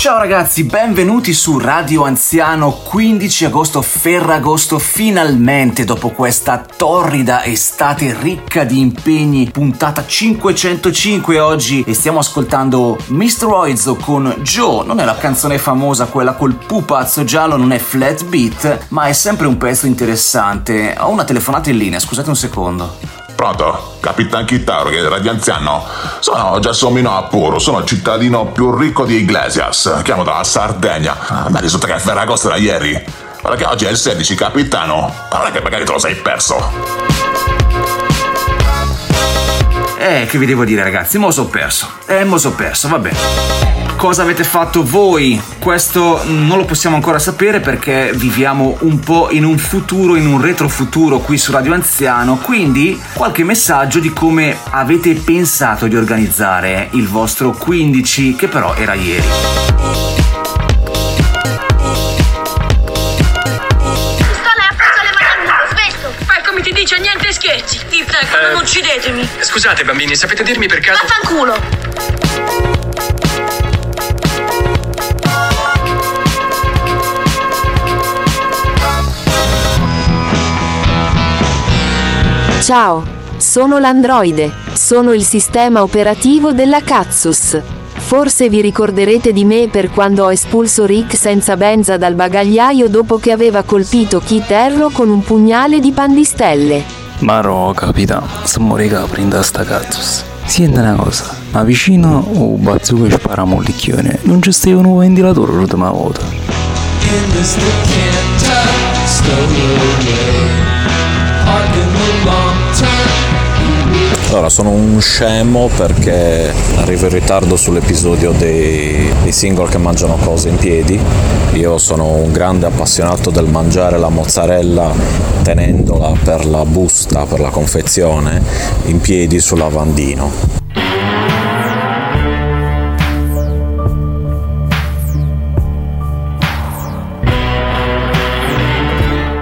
Ciao ragazzi, benvenuti su Radio Anziano 15 agosto Ferragosto. Finalmente dopo questa torrida estate ricca di impegni, puntata 505 oggi e stiamo ascoltando Mr. Oizo con Joe. Non è la canzone famosa, quella col pupazzo giallo, non è flat beat, ma è sempre un pezzo interessante. Ho una telefonata in linea, scusate un secondo. Pronto? Capitan radio anziano. Sono Gelsomino Appuro, sono il cittadino più ricco di Iglesias. Chiamo dalla Sardegna. A me risulta che è Ferragosto da ieri. Guarda che oggi è il 16, capitano. È che magari te lo sei perso. Eh, che vi devo dire ragazzi, mo so perso. Eh, mo so perso, va bene cosa avete fatto voi. Questo non lo possiamo ancora sapere perché viviamo un po' in un futuro, in un retrofuturo qui su Radio Anziano, quindi qualche messaggio di come avete pensato di organizzare il vostro 15 che però era ieri. dice niente scherzi. Ti prego, eh, non uccidetemi. Scusate bambini, sapete dirmi per caso... Vaffanculo! Ciao, sono l'androide, sono il sistema operativo della Katsus. Forse vi ricorderete di me per quando ho espulso Rick senza benza dal bagagliaio dopo che aveva colpito Kit Erro con un pugnale di pandistelle. Ma no, capitano, stiamo capri in sta Katsus. Senti una cosa, ma vicino o bazzuco che spara mollicchione, non ci stava un ventilatore l'ultima volta. In this allora, sono un scemo perché arrivo in ritardo sull'episodio dei, dei, single che mangiano cose in piedi. Io sono un grande appassionato del mangiare la mozzarella tenendola per la busta, per la confezione, in piedi sul lavandino.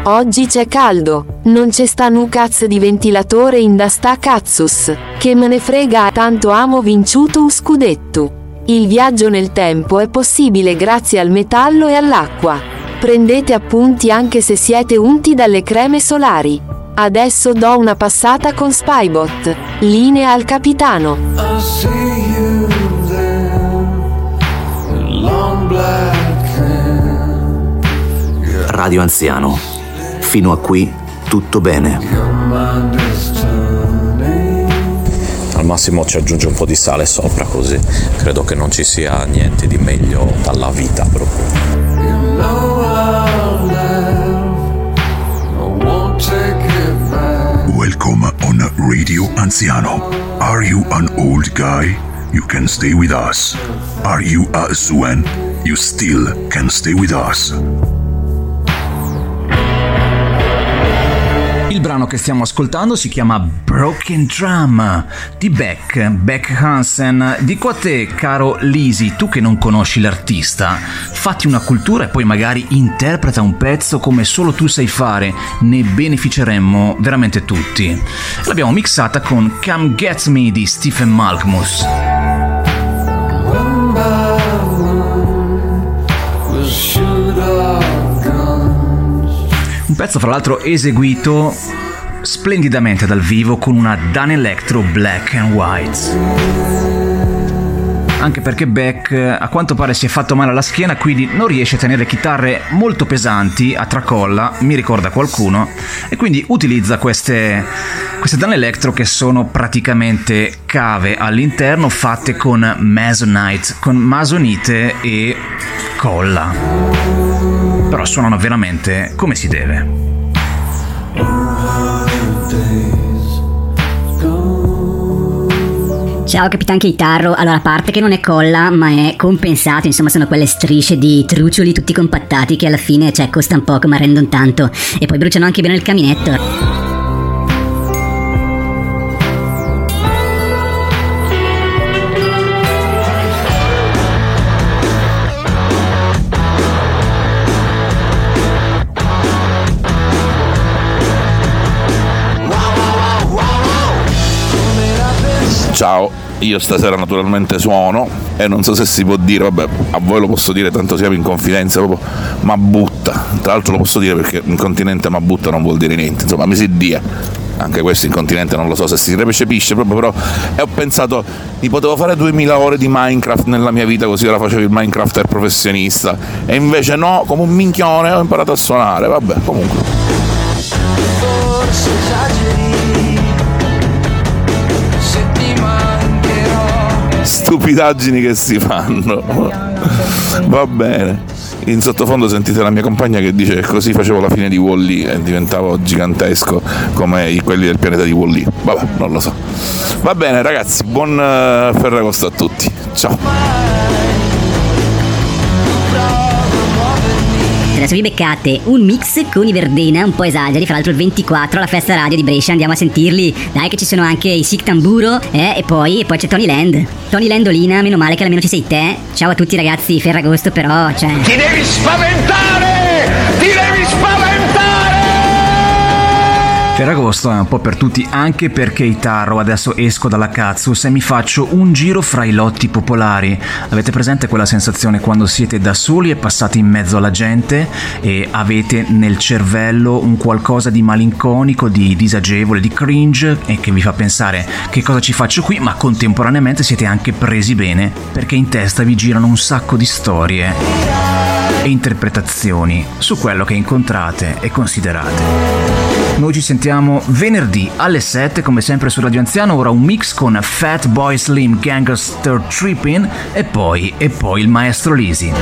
Oggi c'è caldo, non c'è sta nu cazzo di ventilatore in da sta cazzus. Che me ne frega, tanto amo vinciuto un scudetto. Il viaggio nel tempo è possibile grazie al metallo e all'acqua. Prendete appunti anche se siete unti dalle creme solari. Adesso do una passata con Spybot. Linea al capitano. Radio Anziano Fino a qui tutto bene. Al massimo ci aggiunge un po' di sale sopra così credo che non ci sia niente di meglio dalla vita proprio. Welcome on Radio Anziano. Are you an old guy? You can stay with us. Are you a Swen? You still can stay with us. Brano che stiamo ascoltando si chiama Broken Drum di Beck, Beck Hansen. Dico a te, caro Lisi, tu che non conosci l'artista, fatti una cultura e poi magari interpreta un pezzo come solo tu sai fare, ne beneficeremmo veramente tutti. L'abbiamo mixata con Come Get Me di Stephen Malkmus. Pezzo fra l'altro eseguito splendidamente dal vivo con una Dan Electro Black and White anche perché Beck a quanto pare si è fatto male alla schiena, quindi non riesce a tenere chitarre molto pesanti a tracolla, mi ricorda qualcuno, e quindi utilizza queste, queste Dan Electro che sono praticamente cave all'interno fatte con masonite, con masonite e colla. Però suonano veramente come si deve. Ciao Capitan Chitarro, allora a parte che non è colla ma è compensato, insomma sono quelle strisce di trucioli tutti compattati che alla fine cioè costano poco ma rendono tanto e poi bruciano anche bene il caminetto. Ciao, io stasera naturalmente suono e non so se si può dire, vabbè, a voi lo posso dire, tanto siamo in confidenza, proprio ma butta. Tra l'altro lo posso dire perché in continente ma butta non vuol dire niente, insomma, mi si dia. Anche questo in continente non lo so se si recepisce proprio però e ho pensato mi potevo fare 2000 ore di Minecraft nella mia vita così ora facevo il Minecrafter professionista. E invece no come un minchione ho imparato a suonare vabbè comunque stupidaggini che si fanno va bene in sottofondo sentite la mia compagna che dice che così facevo la fine di Wall-E e diventavo gigantesco come quelli del pianeta di Wall-E. Vabbè, non lo so. Va bene ragazzi, buon uh, Ferragosto a tutti. Ciao. Adesso vi beccate un mix con i Verdena, un po' esageri, fra l'altro il 24 alla festa radio di Brescia, andiamo a sentirli. Dai che ci sono anche i Sick Tamburo eh, e, poi, e poi c'è Tony Land. Tony Landolina, meno male che almeno ci sei te. Ciao a tutti ragazzi, Ferragosto però, cioè... Ti devi spaventare! Ferragosto è un po' per tutti anche perché i Tarro adesso esco dalla Katsus e mi faccio un giro fra i lotti popolari. Avete presente quella sensazione quando siete da soli e passate in mezzo alla gente e avete nel cervello un qualcosa di malinconico, di disagevole, di cringe e che vi fa pensare che cosa ci faccio qui, ma contemporaneamente siete anche presi bene perché in testa vi girano un sacco di storie e interpretazioni su quello che incontrate e considerate. Noi ci sentiamo venerdì alle 7 come sempre su Radio Anziano, ora un mix con Fat Boy Slim Gangster Trippin e poi, e poi il maestro Lisi.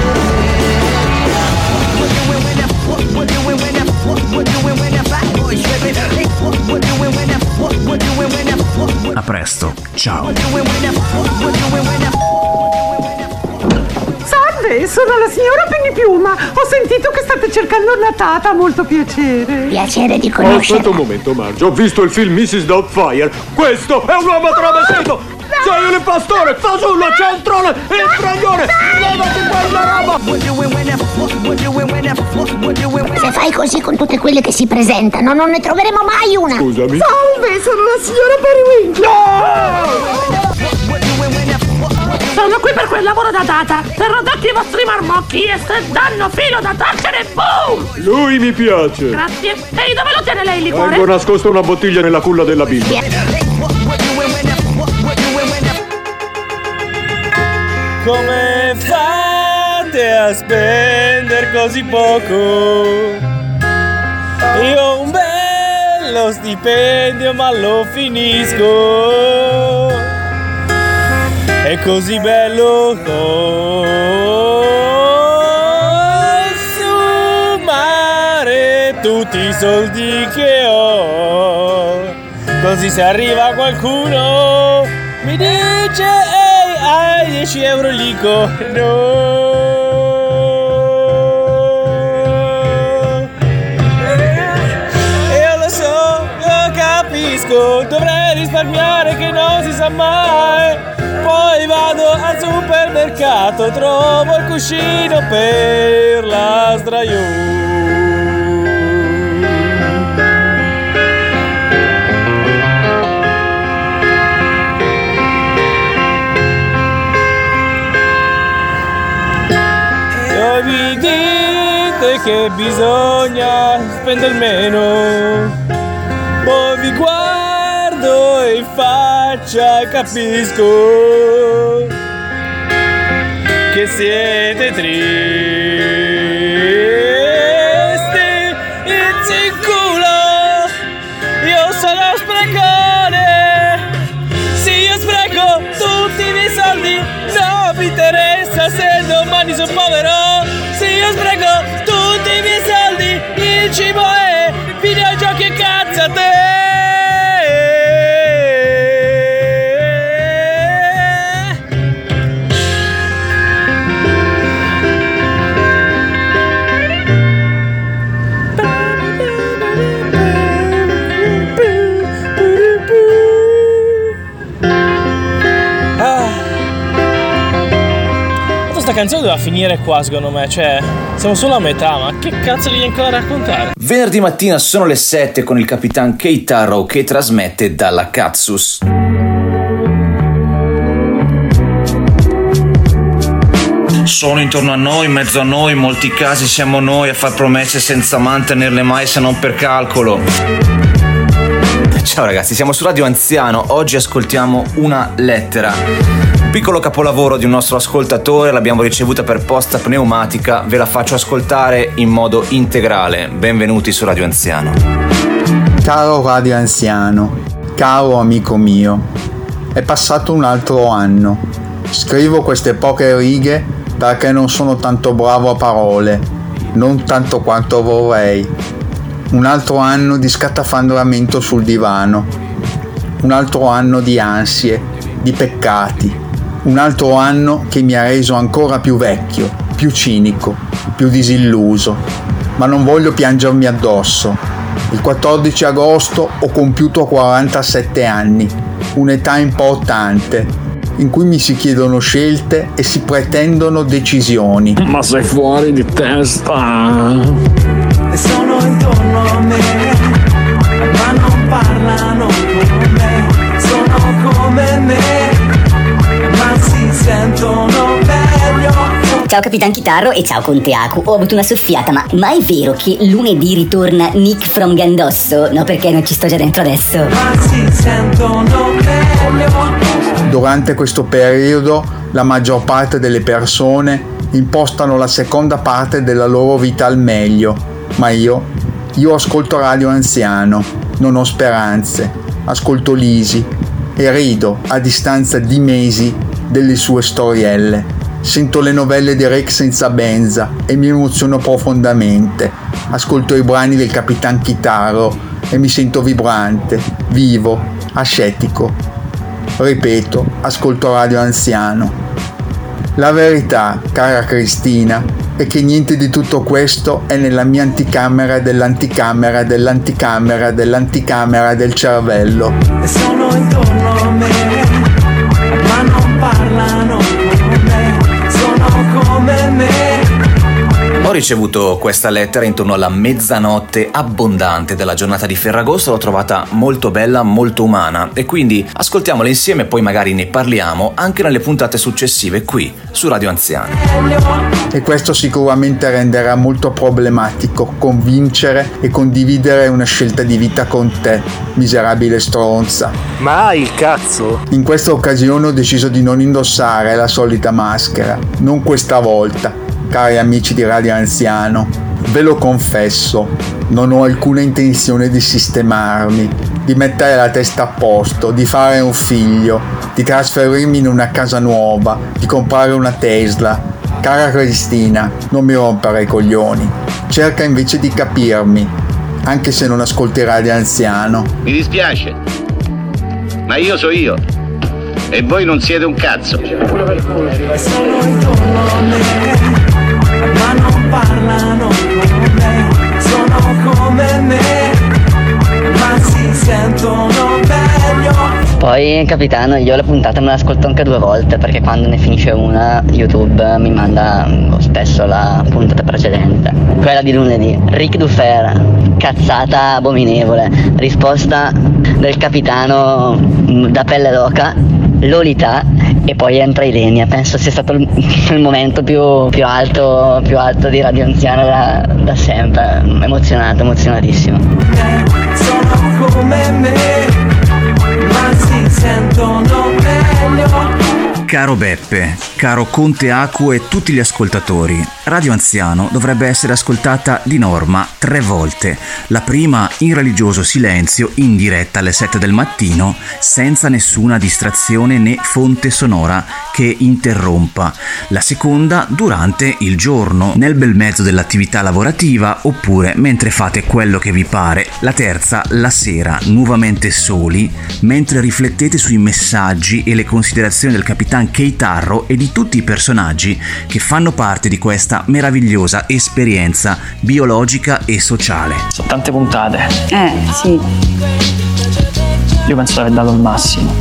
A presto, ciao. Salve, sono la signora Pennipiuma. Ho sentito che state cercando una tata, molto piacere. Piacere di conoscerla. aspetta un momento, Marge. Ho visto il film Mrs. Doubtfire. Questo è un uomo travestito! Sei il pastore, fasullo, centrone, il fraglione! Levati quella roba! Se fai così con tutte quelle che si presentano, non ne troveremo mai una. Scusami. Salve, sono la signora Periwinkle. Sono qui per quel lavoro da data, per rodacchi i vostri marmocchi e se danno filo da torcere, boom! Lui mi piace. Grazie. Ehi, dove lo tiene lei il liquore? Tengo nascosto una bottiglia nella culla della bimba. Come fate a spendere così poco? Io ho un bello stipendio ma lo finisco. È così bello consumare tutti i soldi che ho. Così se arriva qualcuno mi dice ehi hai 10 euro lì no. Capisco, dovrei risparmiare che non si sa mai. Poi vado al supermercato, trovo il cuscino per la sdraio. E mi dite che bisogna spendere meno Poi vi guardo in faccia capisco Che siete tristi canzone doveva finire qua, secondo me. Cioè, siamo solo a metà, ma che cazzo devi ancora raccontare? Venerdì mattina sono le 7 con il capitano Keitaro che trasmette dalla Katsus. sono intorno a noi, in mezzo a noi, in molti casi siamo noi a far promesse senza mantenerle mai se non per calcolo. Ciao ragazzi, siamo su Radio Anziano, oggi ascoltiamo una lettera. Piccolo capolavoro di un nostro ascoltatore, l'abbiamo ricevuta per posta pneumatica, ve la faccio ascoltare in modo integrale. Benvenuti su Radio Anziano. Caro Radio Anziano, caro amico mio, è passato un altro anno. Scrivo queste poche righe perché non sono tanto bravo a parole, non tanto quanto vorrei. Un altro anno di scattafandolamento sul divano. Un altro anno di ansie, di peccati. Un altro anno che mi ha reso ancora più vecchio, più cinico, più disilluso. Ma non voglio piangermi addosso. Il 14 agosto ho compiuto 47 anni, un'età importante, in cui mi si chiedono scelte e si pretendono decisioni. Ma sei fuori di testa. E sono intorno a me, Ciao Capitan Chitarro e ciao Conte Aku. Ho avuto una soffiata, ma, ma è vero che lunedì ritorna Nick from Gandosso? No, perché non ci sto già dentro adesso. Durante questo periodo la maggior parte delle persone impostano la seconda parte della loro vita al meglio, ma io, io ascolto Radio Anziano, non ho speranze, ascolto Lisi e rido a distanza di mesi delle sue storielle. Sento le novelle di Rex senza benza e mi emoziono profondamente. Ascolto i brani del Capitan Chitaro e mi sento vibrante, vivo, ascetico. Ripeto, ascolto Radio Anziano. La verità, cara Cristina, è che niente di tutto questo è nella mia anticamera dell'anticamera dell'anticamera dell'anticamera del cervello. E sono intorno a me, Ho ricevuto questa lettera intorno alla mezzanotte abbondante della giornata di Ferragosto, l'ho trovata molto bella, molto umana e quindi ascoltiamola insieme e poi magari ne parliamo anche nelle puntate successive qui su Radio Anziano. E questo sicuramente renderà molto problematico convincere e condividere una scelta di vita con te, miserabile stronza. Ma hai il cazzo? In questa occasione ho deciso di non indossare la solita maschera, non questa volta, cari amici di Radio Anziano. Ve lo confesso, non ho alcuna intenzione di sistemarmi, di mettere la testa a posto, di fare un figlio, di trasferirmi in una casa nuova, di comprare una Tesla. Cara Cristina, non mi rompere i coglioni. Cerca invece di capirmi, anche se non ascolti Radio Anziano. Mi dispiace, ma io so io. E voi non siete un cazzo. Sono intorno a me, parlano con me. Sono come me, ma si sentono meglio. Poi, capitano, io la puntata me l'ascolto anche due volte perché quando ne finisce una, YouTube mi manda mm, spesso la puntata precedente. Quella di lunedì. Ric Dufer, cazzata abominevole. Risposta del capitano mm, da pelle d'oca, Lolita e poi entra Ilenia. Penso sia stato il, il momento più, più alto, più alto di Radio Anziano da, da sempre. Emozionato, emozionatissimo. Sono come me, ma si sentono meglio. Caro Beppe, caro Conte Acu e tutti gli ascoltatori, Radio Anziano dovrebbe essere ascoltata di norma tre volte. La prima in religioso silenzio, in diretta alle 7 del mattino, senza nessuna distrazione né fonte sonora che interrompa. La seconda durante il giorno, nel bel mezzo dell'attività lavorativa oppure mentre fate quello che vi pare. La terza la sera, nuovamente soli, mentre riflettete sui messaggi e le considerazioni del capitano Keitarro e di tutti i personaggi che fanno parte di questa meravigliosa esperienza biologica e sociale. Sono tante puntate. Eh, sì. Io penso di aver dato il massimo.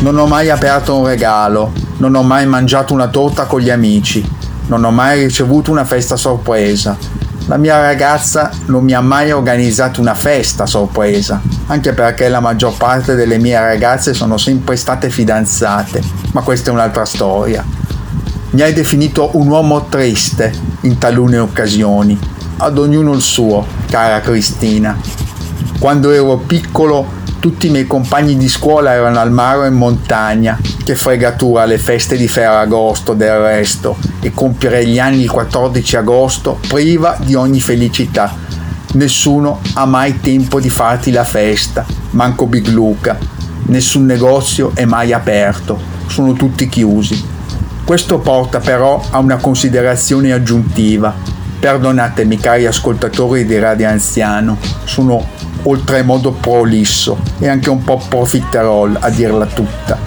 Non ho mai aperto un regalo, non ho mai mangiato una torta con gli amici, non ho mai ricevuto una festa sorpresa, La mia ragazza non mi ha mai organizzato una festa sorpresa, anche perché la maggior parte delle mie ragazze sono sempre state fidanzate, ma questa è un'altra storia. Mi hai definito un uomo triste in talune occasioni, ad ognuno il suo, cara Cristina. Quando ero piccolo tutti i miei compagni di scuola erano al mare o in montagna. Che fregatura le feste di Ferragosto del resto e compiere gli anni il 14 agosto priva di ogni felicità. Nessuno ha mai tempo di farti la festa, manco Big Luca. Nessun negozio è mai aperto, sono tutti chiusi. Questo porta però a una considerazione aggiuntiva. Perdonatemi cari ascoltatori di Radio Anziano, sono oltremodo prolisso e anche un po' profiterol a dirla tutta.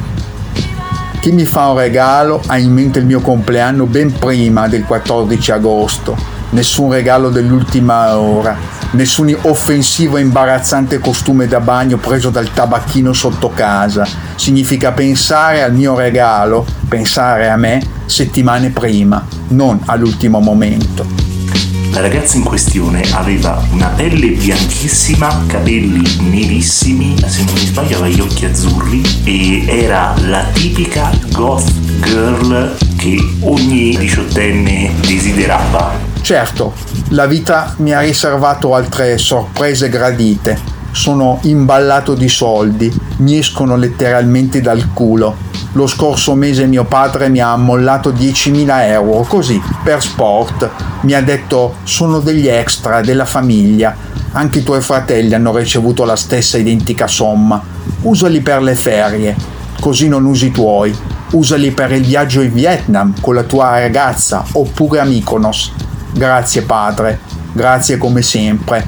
Chi mi fa un regalo ha in mente il mio compleanno ben prima del 14 agosto, nessun regalo dell'ultima ora, nessun offensivo e imbarazzante costume da bagno preso dal tabacchino sotto casa. Significa pensare al mio regalo, pensare a me settimane prima, non all'ultimo momento. La ragazza in questione aveva una pelle bianchissima, capelli nerissimi, se non mi sbaglio aveva gli occhi azzurri e era la tipica goth girl che ogni diciottenne desiderava. Certo, la vita mi ha riservato altre sorprese gradite. Sono imballato di soldi, mi escono letteralmente dal culo lo scorso mese mio padre mi ha ammollato 10.000 euro, così, per sport. Mi ha detto sono degli extra della famiglia. Anche i tuoi fratelli hanno ricevuto la stessa identica somma. Usali per le ferie, così non usi i tuoi. Usali per il viaggio in Vietnam con la tua ragazza oppure a Mykonos. Grazie padre, grazie come sempre.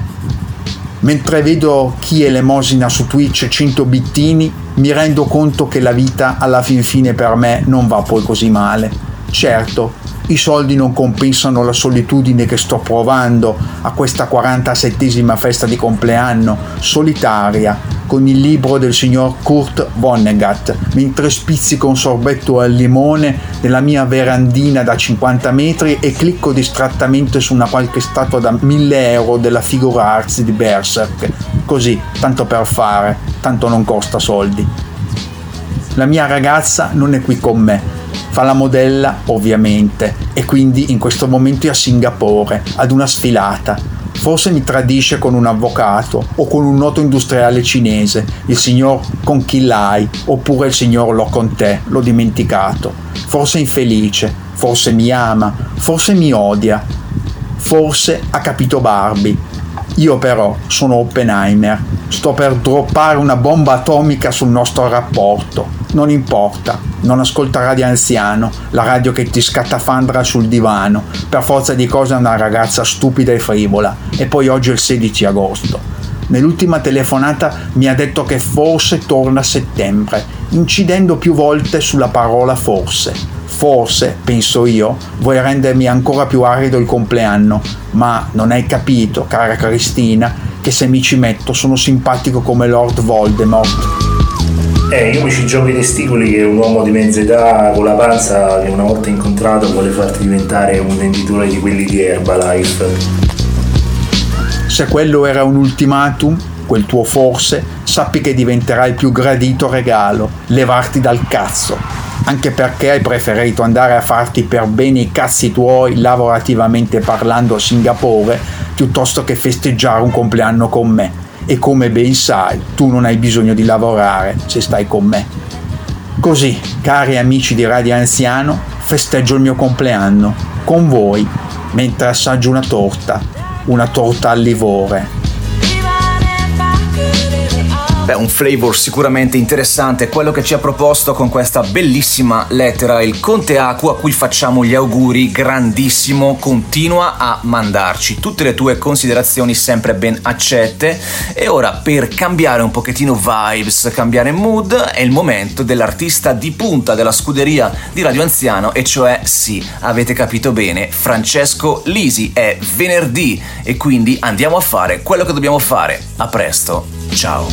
Mentre vedo chi elemosina su Twitch 100 bittini, mi rendo conto che la vita alla fin fine per me non va poi così male. Certo, i soldi non compensano la solitudine che sto provando a questa 47esima festa di compleanno, solitaria, con il libro del signor Kurt Vonnegut, mentre spizzico un sorbetto al limone nella mia verandina da 50 metri e clicco distrattamente su una qualche statua da 1000 euro della figura arts di Berserk. Così, tanto per fare, tanto non costa soldi. La mia ragazza non è qui con me, fa la modella ovviamente e quindi in questo momento è a Singapore ad una sfilata Forse mi tradisce con un avvocato o con un noto industriale cinese, il signor Conchillai, oppure il signor Lo Conte, l'ho dimenticato. Forse è infelice, forse mi ama, forse mi odia, forse ha capito Barbie. Io però sono Oppenheimer, sto per droppare una bomba atomica sul nostro rapporto. Non importa, non ascolta Radio Anziano, la radio che ti scattafandra sul divano, per forza di cose è una ragazza stupida e frivola, e poi oggi è il 16 agosto. Nell'ultima telefonata mi ha detto che forse torna a settembre, incidendo più volte sulla parola forse. Forse, penso io, vuoi rendermi ancora più arido il compleanno, ma non hai capito, cara Cristina, che se mi ci metto sono simpatico come Lord Voldemort. Eh, io mi ci gioco i testicoli che un uomo di mezza età con la panza che una volta incontrato vuole farti diventare un venditore di quelli di Herbalife. Se quello era un ultimatum, quel tuo forse, sappi che diventerà il più gradito regalo, levarti dal cazzo. Anche perché hai preferito andare a farti per bene i cazzi tuoi lavorativamente parlando a Singapore piuttosto che festeggiare un compleanno con me e come ben sai tu non hai bisogno di lavorare se stai con me. Così, cari amici di Radio Anziano, festeggio il mio compleanno con voi mentre assaggio una torta, una torta al livore Beh, un flavor sicuramente interessante, quello che ci ha proposto con questa bellissima lettera il Conte Acu a cui facciamo gli auguri, grandissimo, continua a mandarci. Tutte le tue considerazioni sempre ben accette. E ora per cambiare un pochettino vibes, cambiare mood, è il momento dell'artista di punta della scuderia di Radio Anziano e cioè sì, avete capito bene, Francesco Lisi. È venerdì e quindi andiamo a fare quello che dobbiamo fare. A presto, ciao.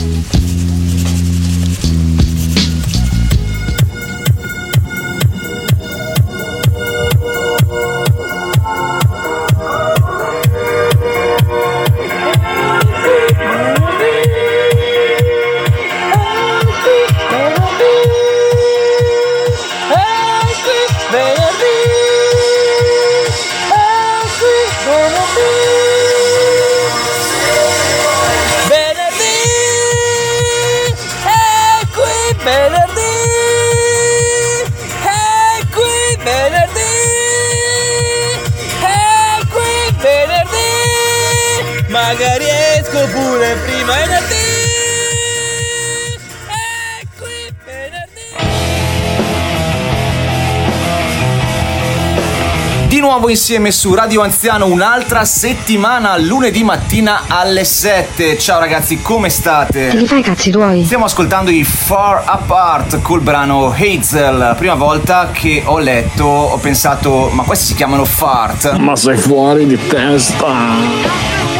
Insieme su Radio Anziano un'altra settimana, lunedì mattina alle 7. Ciao ragazzi, come state? Che li fai cazzi tuoi? Stiamo ascoltando i Far Apart col brano Hazel. Prima volta che ho letto ho pensato, ma questi si chiamano fart. Ma sei fuori di testa.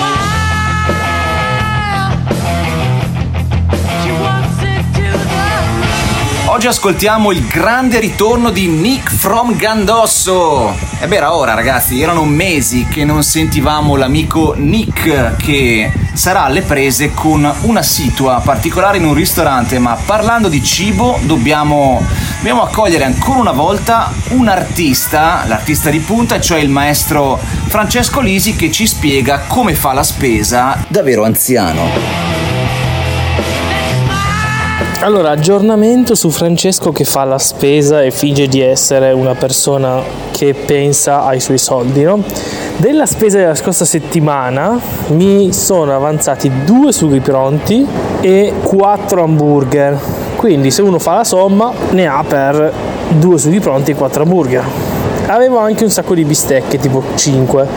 Oggi ascoltiamo il grande ritorno di Nick from Gandosso. E beh, era ora ragazzi, erano mesi che non sentivamo l'amico Nick che sarà alle prese con una situa particolare in un ristorante, ma parlando di cibo dobbiamo, dobbiamo accogliere ancora una volta un artista, l'artista di punta, cioè il maestro Francesco Lisi che ci spiega come fa la spesa davvero anziano. Allora, aggiornamento su Francesco che fa la spesa e finge di essere una persona che pensa ai suoi soldi, no? Della spesa della scorsa settimana mi sono avanzati due sughi pronti e quattro hamburger. Quindi se uno fa la somma ne ha per due sughi pronti e quattro hamburger. Avevo anche un sacco di bistecche, tipo 5.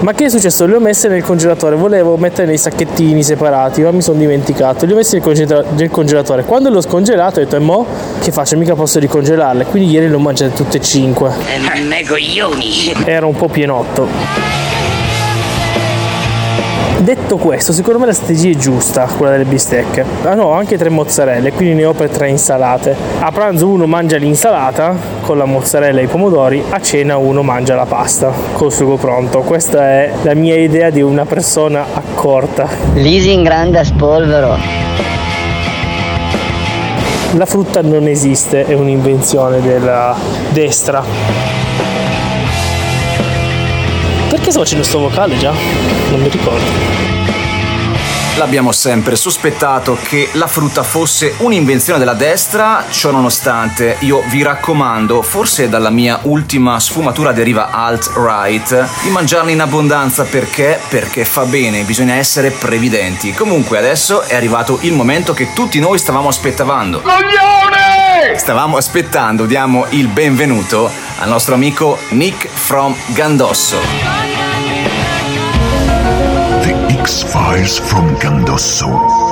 Ma che è successo? Le ho messe nel congelatore, volevo mettere nei sacchettini separati, ma mi sono dimenticato. Le ho messe nel, congela- nel congelatore. Quando l'ho scongelato ho detto, e mo che faccio? Mica posso ricongelarle. Quindi ieri le ho mangiate tutte e cinque. Me coglioni! Era un po' pienotto. Detto questo, secondo me la strategia è giusta, quella delle bistecche. Ah no, ho anche tre mozzarelle, quindi ne ho per tre insalate. A pranzo uno mangia l'insalata con la mozzarella e i pomodori, a cena uno mangia la pasta col sugo pronto. Questa è la mia idea di una persona accorta. Leasing grande a spolvero. La frutta non esiste, è un'invenzione della destra. Perché sto facendo sto vocale già? Non mi ricordo. L'abbiamo sempre sospettato che la frutta fosse un'invenzione della destra, ciò nonostante io vi raccomando, forse dalla mia ultima sfumatura deriva alt-right, di mangiarne in abbondanza perché? Perché fa bene, bisogna essere previdenti. Comunque adesso è arrivato il momento che tutti noi stavamo aspettavando. Coglione! Stavamo aspettando, diamo il benvenuto al nostro amico Nick from Gandosso. The X Files from Gandosso.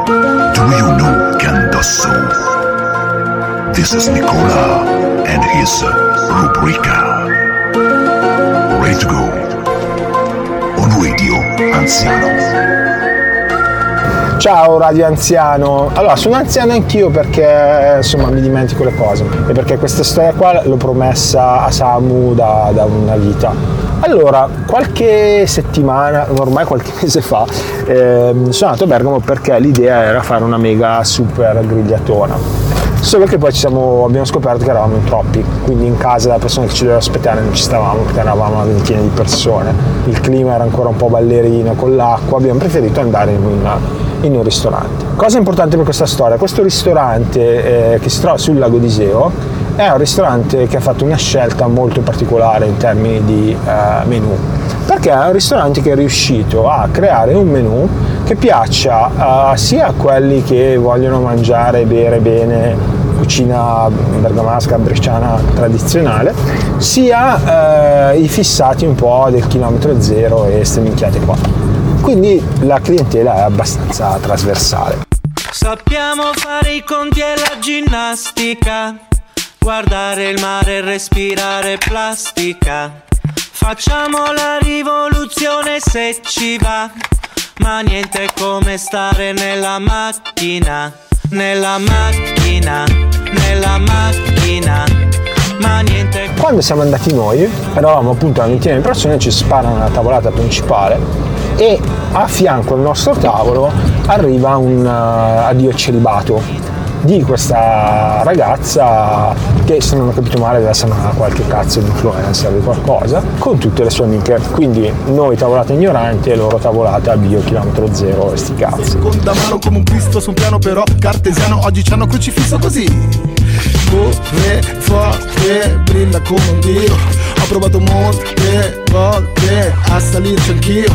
Do you know Gandosso? This is Nicola and his Rubrica. Ready to go on Radio Anziano. Ciao Radio Anziano. Allora, sono anziano anch'io perché insomma mi dimentico le cose e perché questa storia qua l'ho promessa a Samu da, da una vita. Allora, qualche settimana, ormai qualche mese fa, ehm, sono andato a Bergamo perché l'idea era fare una mega super grigliatona. Solo che poi siamo, abbiamo scoperto che eravamo in troppi, quindi in casa la persona che ci doveva aspettare non ci stavamo perché eravamo una ventina di persone. Il clima era ancora un po' ballerino con l'acqua, abbiamo preferito andare in un, in un ristorante. Cosa importante per questa storia? Questo ristorante eh, che si trova sul lago d'Iseo è un ristorante che ha fatto una scelta molto particolare in termini di eh, menù, perché è un ristorante che è riuscito a creare un menù che piaccia eh, sia a quelli che vogliono mangiare e bere bene cucina bergamasca, bresciana tradizionale, sia eh, i fissati un po' del chilometro zero e ste minchiate qua. Quindi la clientela è abbastanza trasversale. Sappiamo fare i conti e la ginnastica, guardare il mare e respirare plastica. Facciamo la rivoluzione se ci va, ma niente come stare nella macchina, nella macchina, nella macchina. Ma niente Quando siamo andati noi, eravamo appunto una ventina di persone, ci sparano la tavolata principale e a fianco al nostro tavolo arriva un uh, addio celibato di questa ragazza che se non ho capito male deve essere una qualche cazzo di influencer di qualcosa con tutte le sue amiche. Quindi noi tavolata ignoranti e loro tavolata bio chilometro zero e sti cazzi. Seconda mano come un Cristo su un piano però cartesiano Oggi ci hanno crocifisso così. Pure forte, brilla come un dio. Ho provato molte volte a salirci anch'io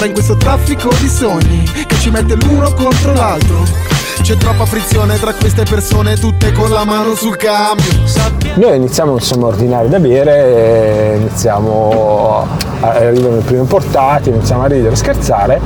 Ora in questo traffico di sogni che ci mette l'uno contro l'altro c'è troppa frizione tra queste persone, tutte con la mano sul cambio. Noi iniziamo insomma a ordinare da bere, iniziamo arrivano le prime portate, iniziamo a ridere, a scherzare,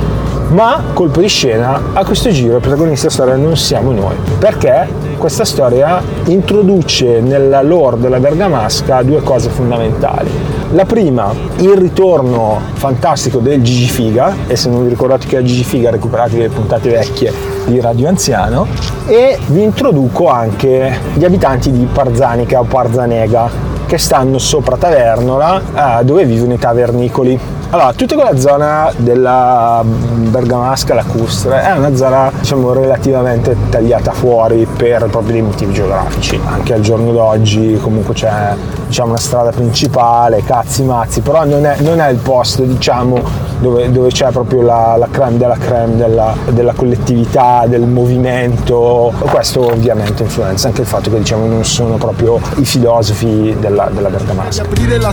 ma colpo di scena, a questo giro il protagonista della storia non siamo noi, perché questa storia introduce nella lore della Bergamasca due cose fondamentali. La prima, il ritorno fantastico del Gigi Figa, e se non vi ricordate che è Gigi Figa recuperatevi le puntate vecchie di Radio Anziano, e vi introduco anche gli abitanti di Parzanica o Parzanega, che stanno sopra Tavernola, eh, dove vivono i tavernicoli. Allora, tutta quella zona della Bergamasca, lacustre, è una zona diciamo relativamente tagliata fuori per proprio dei motivi geografici. Anche al giorno d'oggi comunque c'è diciamo, una strada principale, cazzi mazzi, però non è, non è il posto diciamo, dove, dove, c'è proprio la, la creme della creme della, della, collettività, del movimento. Questo ovviamente influenza anche il fatto che diciamo, non sono proprio i filosofi della, della Bergamasca. Aprire la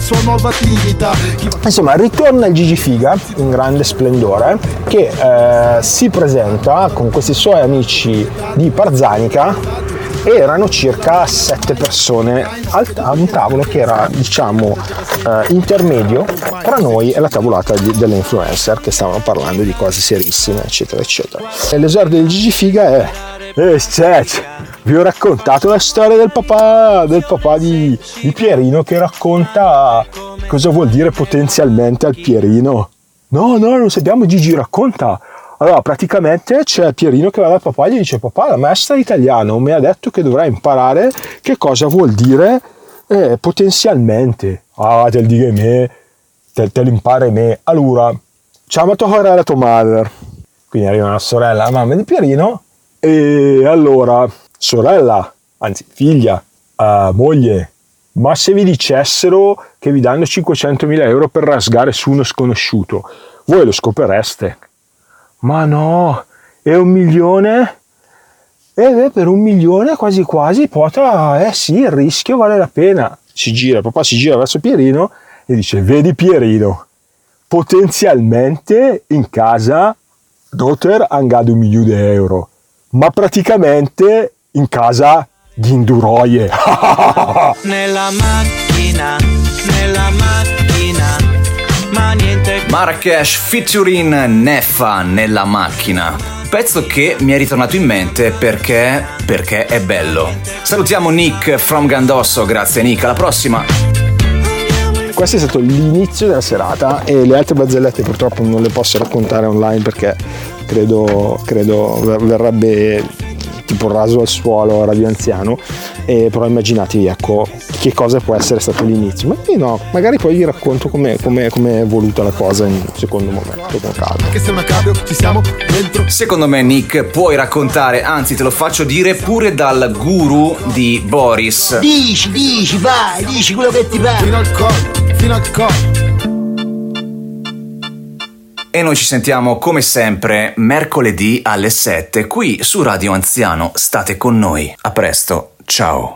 ritorna il Gigi Figa in grande splendore che eh, si presenta con questi suoi amici di Parzanica erano circa sette persone a un tavolo che era diciamo eh, intermedio tra noi e la tavolata di, delle influencer che stavano parlando di cose serissime eccetera eccetera. E l'esordio del Gigi Figa è eh, cioè, vi ho raccontato la storia del papà, del papà di, di Pierino che racconta cosa vuol dire potenzialmente al Pierino. No, no, non sappiamo, Gigi racconta. Allora, praticamente c'è Pierino che va dal papà e gli dice: Papà, la maestra italiano mi ha detto che dovrai imparare che cosa vuol dire eh, potenzialmente. Ah, te lo dica me, te, te lo impara me. Allora, chiama tua sorella tua madre. Quindi arriva una sorella, la mamma di Pierino, e allora, sorella, anzi figlia, uh, moglie, ma se vi dicessero che vi danno 500.000 euro per rasgare su uno sconosciuto, voi lo scopereste? Ma no, è un milione? E eh, per un milione quasi quasi pota, eh sì, il rischio vale la pena. Si gira, papà si gira verso Pierino e dice, vedi Pierino, potenzialmente in casa Dotter hanno un milione di euro, ma praticamente in casa Ghinduroie. nella macchina, nella macchina, ma niente. Marrakesh featuring Neffa nella macchina. Pezzo che mi è ritornato in mente perché, perché è bello. Salutiamo Nick from Gandosso, grazie Nick, alla prossima. Questo è stato l'inizio della serata e le altre barzellette purtroppo non le posso raccontare online perché credo, credo verrebbe tipo raso al suolo radio anziano e però immaginatevi ecco che cosa può essere stato l'inizio. Ma no magari poi vi racconto come è evoluta la cosa in un secondo momento con calma. Secondo me Nick puoi raccontare anzi te lo faccio dire pure dal guru di Boris. Dici dici vai dici quello che ti pare. Fino al collo fino al collo e noi ci sentiamo come sempre mercoledì alle 7 qui su Radio Anziano. State con noi. A presto. Ciao.